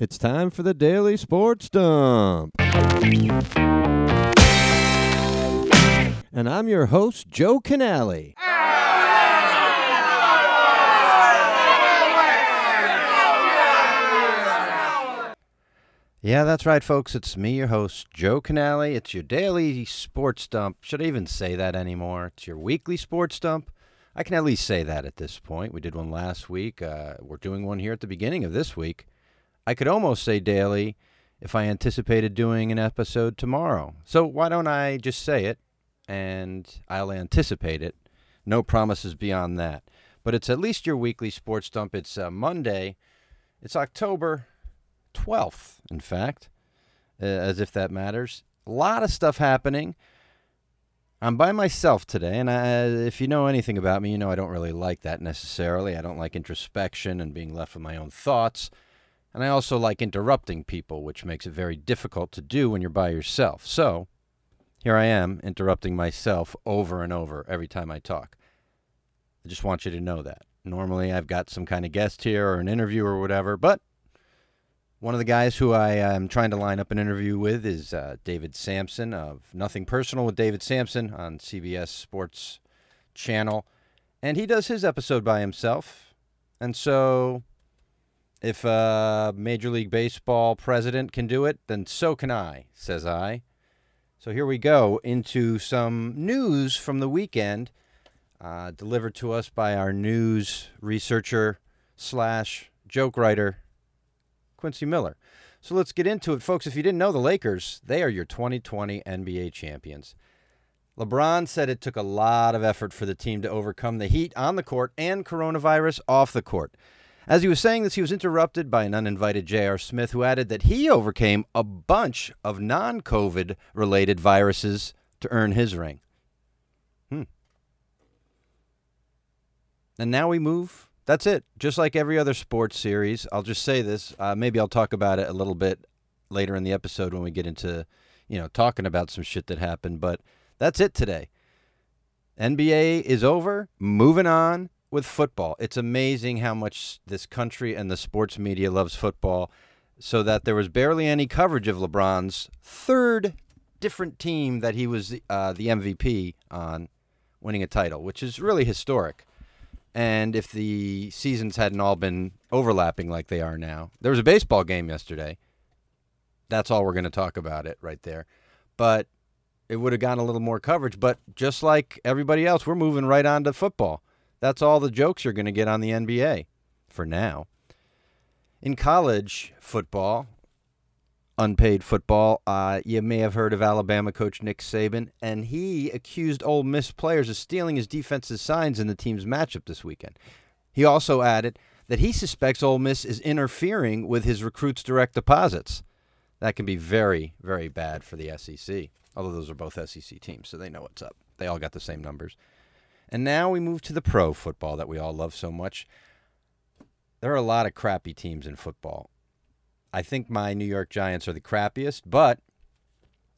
It's time for the Daily Sports Dump. And I'm your host, Joe Canale. Yeah, that's right, folks. It's me, your host, Joe Canale. It's your daily sports dump. Should I even say that anymore? It's your weekly sports dump. I can at least say that at this point. We did one last week. Uh, we're doing one here at the beginning of this week. I could almost say daily if I anticipated doing an episode tomorrow. So why don't I just say it and I'll anticipate it. No promises beyond that. But it's at least your weekly sports dump. It's uh, Monday. It's October 12th, in fact, uh, as if that matters. A lot of stuff happening. I'm by myself today, and I, if you know anything about me, you know I don't really like that necessarily. I don't like introspection and being left with my own thoughts. And I also like interrupting people, which makes it very difficult to do when you're by yourself. So, here I am interrupting myself over and over every time I talk. I just want you to know that. Normally, I've got some kind of guest here or an interview or whatever, but one of the guys who I am trying to line up an interview with is uh, David Samson of Nothing Personal with David Samson on CBS Sports Channel. And he does his episode by himself. And so, if a Major League Baseball president can do it, then so can I, says I. So here we go into some news from the weekend, uh, delivered to us by our news researcher slash joke writer, Quincy Miller. So let's get into it, folks. If you didn't know, the Lakers, they are your 2020 NBA champions. LeBron said it took a lot of effort for the team to overcome the heat on the court and coronavirus off the court. As he was saying this, he was interrupted by an uninvited J.R. Smith, who added that he overcame a bunch of non COVID related viruses to earn his ring. Hmm. And now we move that's it. Just like every other sports series, I'll just say this. Uh, maybe I'll talk about it a little bit later in the episode when we get into, you know, talking about some shit that happened. But that's it today. NBA is over. Moving on with football. It's amazing how much this country and the sports media loves football, so that there was barely any coverage of LeBron's third different team that he was uh, the MVP on winning a title, which is really historic. And if the seasons hadn't all been overlapping like they are now, there was a baseball game yesterday. That's all we're going to talk about it right there. But it would have gotten a little more coverage. But just like everybody else, we're moving right on to football. That's all the jokes you're going to get on the NBA for now. In college football, unpaid football. Uh, you may have heard of Alabama coach Nick Saban, and he accused Ole Miss players of stealing his defensive signs in the team's matchup this weekend. He also added that he suspects Ole Miss is interfering with his recruits' direct deposits. That can be very, very bad for the SEC. Although those are both SEC teams, so they know what's up. They all got the same numbers. And now we move to the pro football that we all love so much. There are a lot of crappy teams in football. I think my New York Giants are the crappiest, but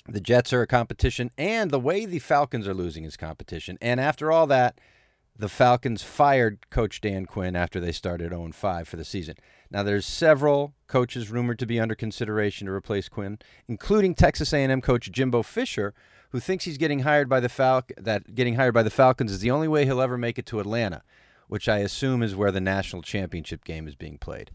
the Jets are a competition, and the way the Falcons are losing is competition. And after all that, the Falcons fired Coach Dan Quinn after they started 0 5 for the season. Now, there's several coaches rumored to be under consideration to replace Quinn, including Texas A&M coach Jimbo Fisher, who thinks he's getting hired by the Fal- that getting hired by the Falcons is the only way he'll ever make it to Atlanta, which I assume is where the national championship game is being played.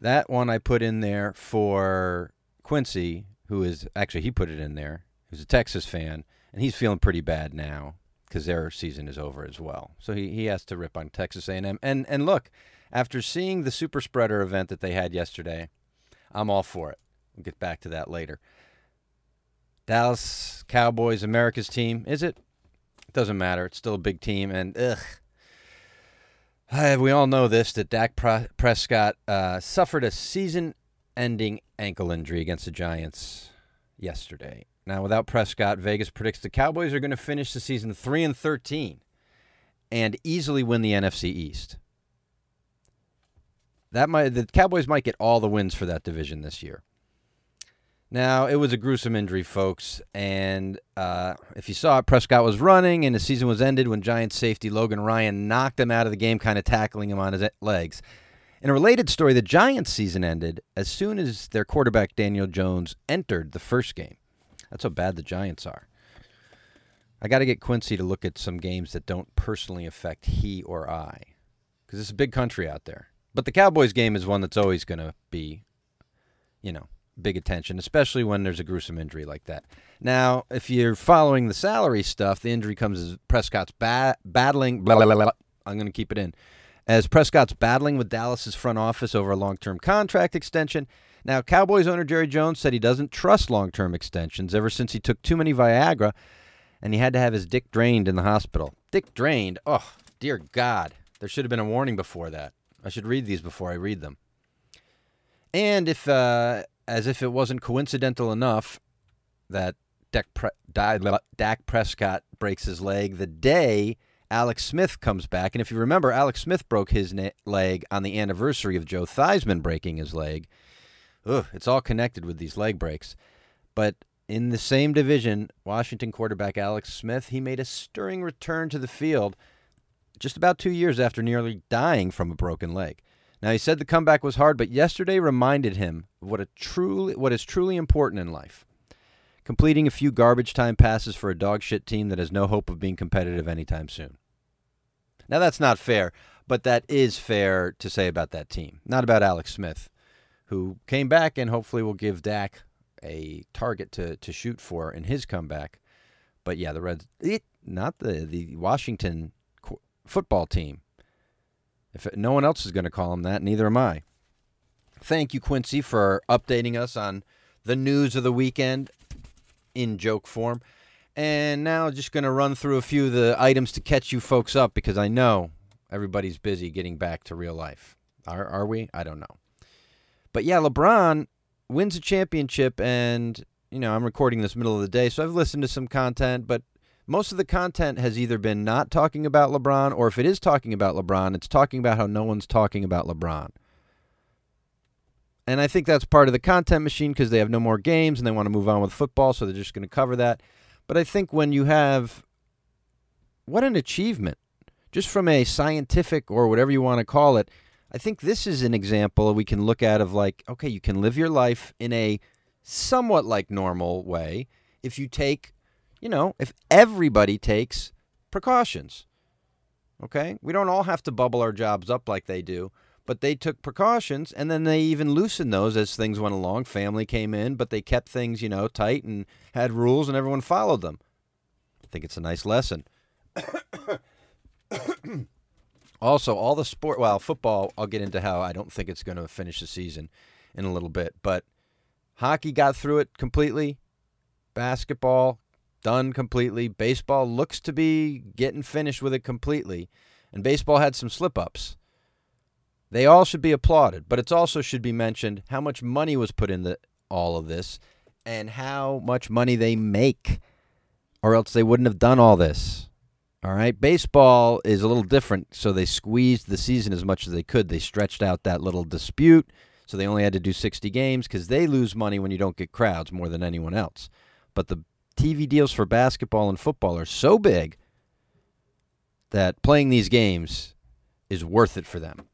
That one I put in there for Quincy, who is actually he put it in there. Who's a Texas fan, and he's feeling pretty bad now because their season is over as well. So he, he has to rip on Texas A&M. And and look, after seeing the super spreader event that they had yesterday, I'm all for it. We'll get back to that later. Dallas Cowboys, America's team, is it? It doesn't matter. It's still a big team, and ugh, we all know this that Dak Prescott uh, suffered a season ending ankle injury against the Giants yesterday. Now, without Prescott, Vegas predicts the Cowboys are going to finish the season 3 and 13 and easily win the NFC East. That might the Cowboys might get all the wins for that division this year. Now, it was a gruesome injury, folks. And uh, if you saw it, Prescott was running and the season was ended when Giants safety Logan Ryan knocked him out of the game, kind of tackling him on his legs. In a related story, the Giants' season ended as soon as their quarterback Daniel Jones entered the first game. That's how bad the Giants are. I got to get Quincy to look at some games that don't personally affect he or I, because it's a big country out there. But the Cowboys game is one that's always going to be, you know, big attention, especially when there's a gruesome injury like that. Now, if you're following the salary stuff, the injury comes as Prescott's ba- battling. Blah, blah, blah. I'm going to keep it in. As Prescott's battling with Dallas's front office over a long-term contract extension. Now, Cowboys owner Jerry Jones said he doesn't trust long-term extensions ever since he took too many Viagra, and he had to have his dick drained in the hospital. Dick drained. Oh, dear God! There should have been a warning before that. I should read these before I read them. And if, uh, as if it wasn't coincidental enough, that Dak, Pre- Dak Prescott breaks his leg the day Alex Smith comes back. And if you remember, Alex Smith broke his na- leg on the anniversary of Joe Theismann breaking his leg. Ugh, it's all connected with these leg breaks. But in the same division, Washington quarterback Alex Smith, he made a stirring return to the field just about two years after nearly dying from a broken leg. Now he said the comeback was hard, but yesterday reminded him of what a truly what is truly important in life. Completing a few garbage time passes for a dogshit team that has no hope of being competitive anytime soon. Now that's not fair, but that is fair to say about that team. Not about Alex Smith, who came back and hopefully will give Dak a target to, to shoot for in his comeback. But yeah, the Reds, not the the Washington football team. If it, no one else is going to call him that, neither am I. Thank you, Quincy, for updating us on the news of the weekend in joke form. And now just going to run through a few of the items to catch you folks up because I know everybody's busy getting back to real life. Are, are we? I don't know. But yeah, LeBron wins a championship, and, you know, I'm recording this middle of the day, so I've listened to some content, but most of the content has either been not talking about LeBron, or if it is talking about LeBron, it's talking about how no one's talking about LeBron. And I think that's part of the content machine because they have no more games and they want to move on with football, so they're just going to cover that. But I think when you have what an achievement, just from a scientific or whatever you want to call it, I think this is an example we can look at of like, okay, you can live your life in a somewhat like normal way if you take you know, if everybody takes precautions. Okay? We don't all have to bubble our jobs up like they do, but they took precautions and then they even loosened those as things went along. Family came in, but they kept things, you know, tight and had rules and everyone followed them. I think it's a nice lesson. also, all the sport, well, football, I'll get into how I don't think it's going to finish the season in a little bit, but hockey got through it completely. Basketball done completely. Baseball looks to be getting finished with it completely. And baseball had some slip ups. They all should be applauded, but it also should be mentioned how much money was put into all of this and how much money they make, or else they wouldn't have done all this. All right. Baseball is a little different, so they squeezed the season as much as they could. They stretched out that little dispute, so they only had to do 60 games because they lose money when you don't get crowds more than anyone else. But the TV deals for basketball and football are so big that playing these games is worth it for them.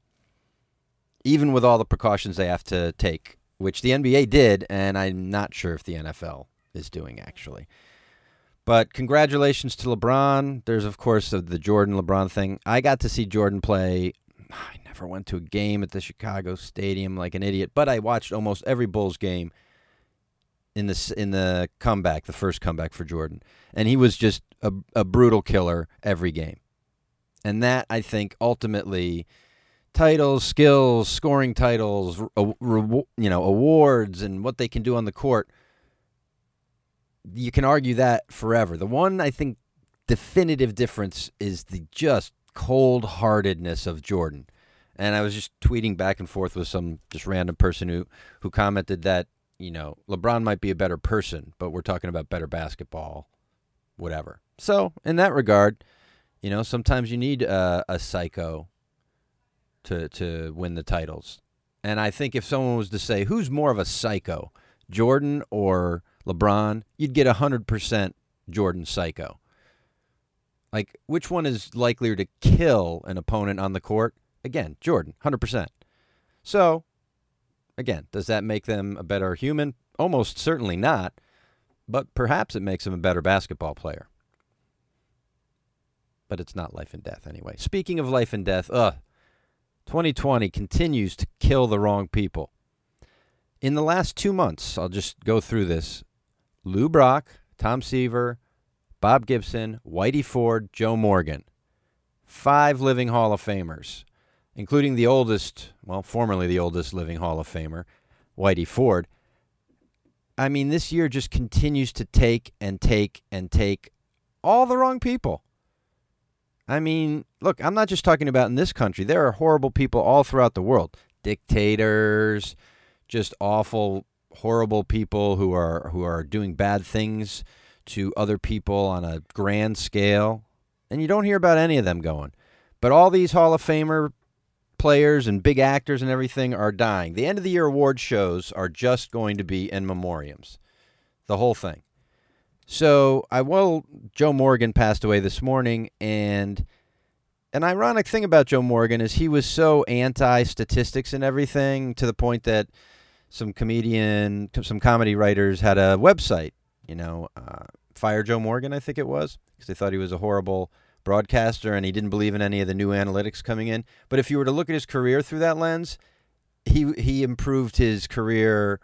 Even with all the precautions they have to take, which the NBA did, and I'm not sure if the NFL is doing actually. But congratulations to LeBron. There's, of course, the Jordan LeBron thing. I got to see Jordan play. I never went to a game at the Chicago Stadium like an idiot, but I watched almost every Bulls game in the in the comeback, the first comeback for Jordan, and he was just a, a brutal killer every game, and that I think ultimately titles, skills, scoring titles, you know, awards, and what they can do on the court. You can argue that forever. The one I think definitive difference is the just cold heartedness of Jordan. And I was just tweeting back and forth with some just random person who who commented that you know, LeBron might be a better person, but we're talking about better basketball, whatever. So, in that regard, you know, sometimes you need a, a psycho to to win the titles. And I think if someone was to say who's more of a psycho, Jordan or LeBron, you'd get 100% Jordan psycho. Like which one is likelier to kill an opponent on the court? Again, Jordan, 100%. So, again, does that make them a better human? Almost certainly not, but perhaps it makes them a better basketball player. But it's not life and death anyway. Speaking of life and death, uh, 2020 continues to kill the wrong people. In the last two months, I'll just go through this. Lou Brock, Tom Seaver, Bob Gibson, Whitey Ford, Joe Morgan. Five living Hall of Famers, including the oldest, well, formerly the oldest living Hall of Famer, Whitey Ford. I mean, this year just continues to take and take and take all the wrong people. I mean, look, I'm not just talking about in this country. There are horrible people all throughout the world. Dictators, just awful, horrible people who are who are doing bad things to other people on a grand scale. And you don't hear about any of them going. But all these Hall of Famer players and big actors and everything are dying. The end of the year award shows are just going to be in memoriams. The whole thing. So I well, Joe Morgan passed away this morning, and an ironic thing about Joe Morgan is he was so anti-statistics and everything to the point that some comedian, some comedy writers had a website. You know, uh, fire Joe Morgan, I think it was, because they thought he was a horrible broadcaster and he didn't believe in any of the new analytics coming in. But if you were to look at his career through that lens, he he improved his career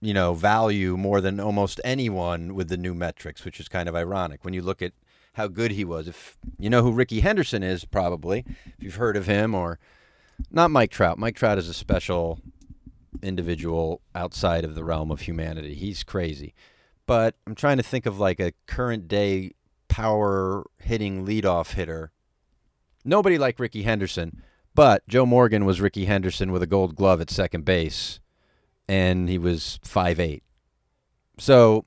you know, value more than almost anyone with the new metrics, which is kind of ironic when you look at how good he was. If you know who Rickey Henderson is, probably if you've heard of him, or not Mike Trout. Mike Trout is a special individual outside of the realm of humanity. He's crazy, but I'm trying to think of like a current day power hitting leadoff hitter. Nobody like Rickey Henderson, but Joe Morgan was Rickey Henderson with a Gold Glove at second base and he was five eight. So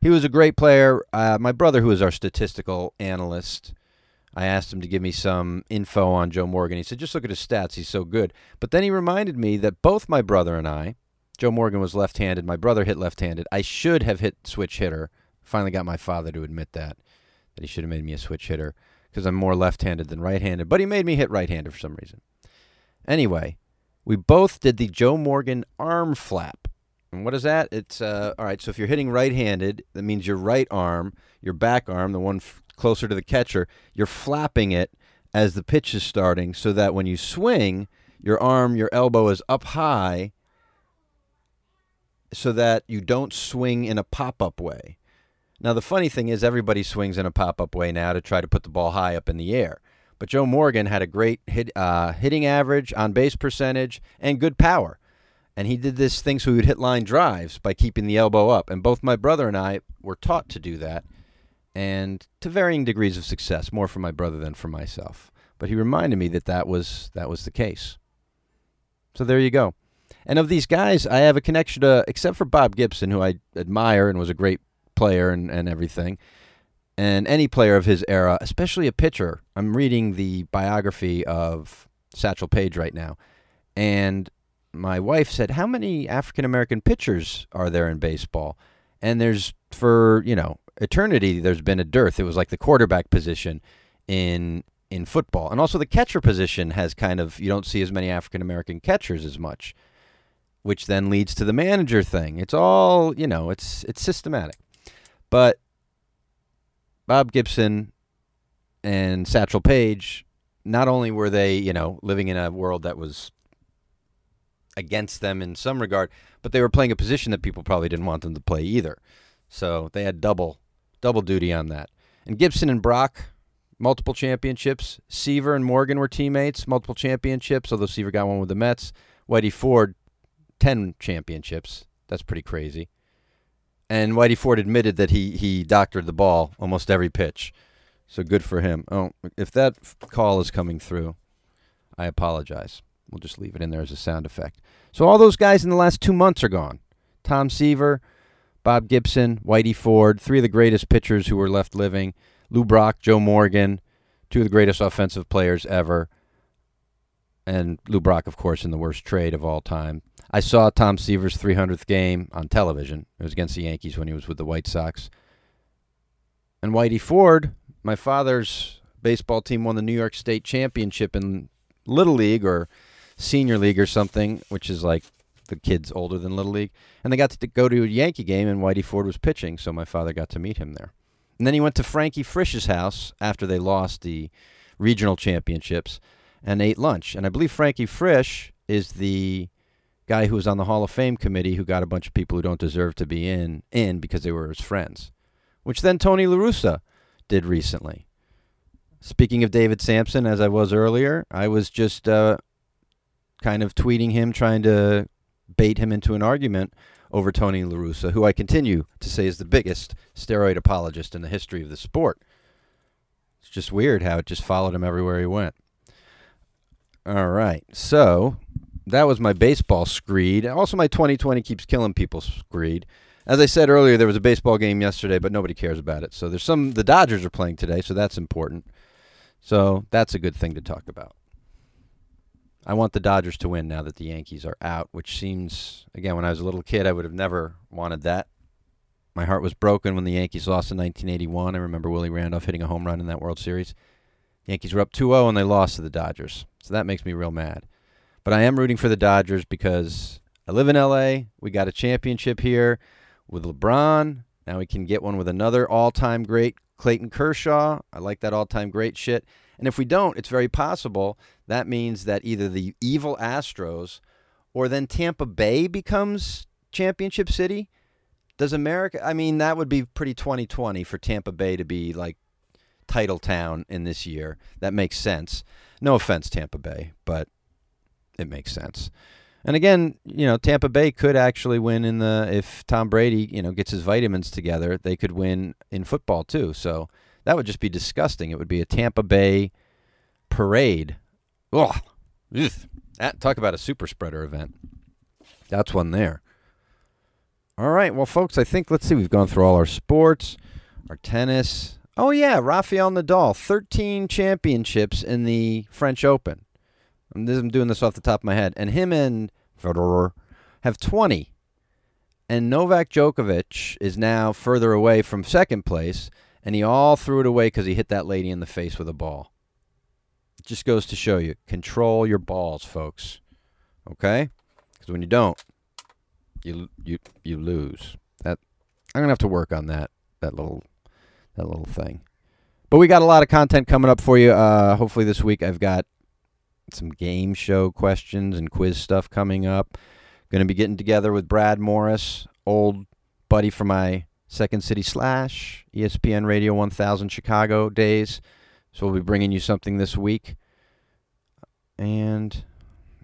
he was a great player. Uh, my brother, who is our statistical analyst, I asked him to give me some info on Joe Morgan. He said, just look at his stats. He's so good. But then he reminded me that both my brother and I, Joe Morgan was left handed. My brother hit left handed. I should have hit switch hitter. Finally got my father to admit that, that he should have made me a switch hitter because I'm more left handed than right handed. But he made me hit right handed for some reason. Anyway, we both did the Joe Morgan arm flap. And what is that? It's uh, all right. So if you're hitting right-handed, that means your right arm, your back arm, the one f- closer to the catcher, you're flapping it as the pitch is starting, so that when you swing, your arm, your elbow is up high, so that you don't swing in a pop-up way. Now the funny thing is, everybody swings in a pop-up way now to try to put the ball high up in the air. But Joe Morgan had a great hit, uh, hitting average, on base percentage, and good power. And he did this thing so he would hit line drives by keeping the elbow up. And both my brother and I were taught to do that, and to varying degrees of success, more for my brother than for myself. But he reminded me that that was that was the case. So there you go. And of these guys, I have a connection to, except for Bob Gibson, who I admire and was a great player and, and everything and any player of his era, especially a pitcher. I'm reading the biography of Satchel Paige right now, and my wife said, "How many African American pitchers are there in baseball?" And there's for you know eternity, there's been a dearth. It was like the quarterback position in in football, and also the catcher position has kind of you don't see as many African American catchers as much, which then leads to the manager thing. It's all you know. It's it's systematic, but Bob Gibson and Satchel Paige, not only were they, you know, living in a world that was against them in some regard, but they were playing a position that people probably didn't want them to play either. So they had double double duty on that. And Gibson and Brock, multiple championships. Seaver and Morgan were teammates, multiple championships, although Seaver got one with the Mets. Whitey Ford, 10 championships. That's pretty crazy. And Whitey Ford admitted that he he doctored the ball almost every pitch. So good for him. Oh, if that call is coming through, I apologize. We'll just leave it in there as a sound effect. So all those guys in the last two months are gone. Tom Seaver, Bob Gibson, Whitey Ford, three of the greatest pitchers who were left living. Lou Brock, Joe Morgan, two of the greatest offensive players ever. And Lou Brock, of course, in the worst trade of all time. I saw Tom Seaver's 300th game on television. It was against the Yankees when he was with the White Sox. And Whitey Ford, my father's baseball team won the New York State Championship in Little League or senior league or something, which is like the kids older than little league, and they got to go to a Yankee game, and Whitey Ford was pitching, so my father got to meet him there. And then he went to Frankie Frisch's house after they lost the regional championships and ate lunch. And I believe Frankie Frisch is the guy who was on the Hall of Fame committee who got a bunch of people who don't deserve to be in in because they were his friends, which then Tony La Russa did recently. Speaking of David Samson, as I was earlier, I was just uh, kind of tweeting him, trying to bait him into an argument over Tony La Russa, who I continue to say is the biggest steroid apologist in the history of the sport. It's just weird how it just followed him everywhere he went. All right. So that was my baseball screed. Also, my 2020 keeps killing people screed. As I said earlier, there was a baseball game yesterday, but nobody cares about it. So there's some. The Dodgers are playing today, so that's important. So that's a good thing to talk about. I want the Dodgers to win now that the Yankees are out, which seems again when I was a little kid I would have never wanted that. My heart was broken when the Yankees lost in 1981. I remember Willie Randolph hitting a home run in that World Series. Yankees were up 2-0 and they lost to the Dodgers. So that makes me real mad. But I am rooting for the Dodgers because I live in LA. We got a championship here with LeBron. Now we can get one with another all-time great, Clayton Kershaw. I like that all-time great shit. And if we don't, it's very possible that means that either the evil Astros or then Tampa Bay becomes championship city. Does America I mean that would be pretty 2020 for Tampa Bay to be like title town in this year. That makes sense. No offense Tampa Bay, but it makes sense. And again, you know, Tampa Bay could actually win in the if Tom Brady, you know, gets his vitamins together, they could win in football too. So that would just be disgusting. It would be a Tampa Bay parade. Oh, that, ah, talk about a super spreader event. That's one there. All right, well, folks, I think let's see. We've gone through all our sports, our tennis. Oh yeah, Rafael Nadal, 13 championships in the French Open. I'm, doing this off the top of my head, and him and Federer have 20. And Novak Djokovic is now further away from second place, and he all threw it away because he hit that lady in the face with a ball. It just goes to show you control your balls, folks. Okay? Because when you don't, you you you lose. That I'm gonna have to work on that that little that little thing. But we got a lot of content coming up for you. Uh, hopefully this week I've got some game show questions and quiz stuff coming up. Going to be getting together with Brad Morris, old buddy from my Second City Slash, ESPN Radio 1000 Chicago days. So we'll be bringing you something this week. And,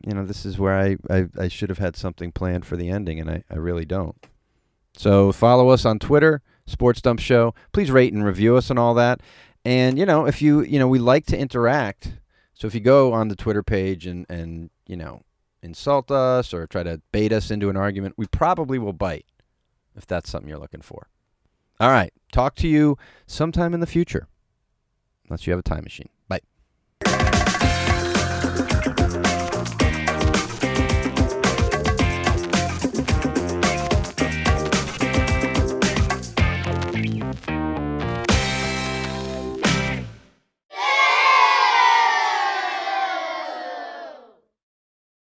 you know, this is where I, I, I should have had something planned for the ending, and I, I really don't. So follow us on Twitter, Sports Dump Show. Please rate and review us and all that. And, you know, if you, you know, we like to interact. So if you go on the Twitter page and, and, you know, insult us or try to bait us into an argument, we probably will bite if that's something you're looking for. All right. Talk to you sometime in the future. Unless you have a time machine. Bye.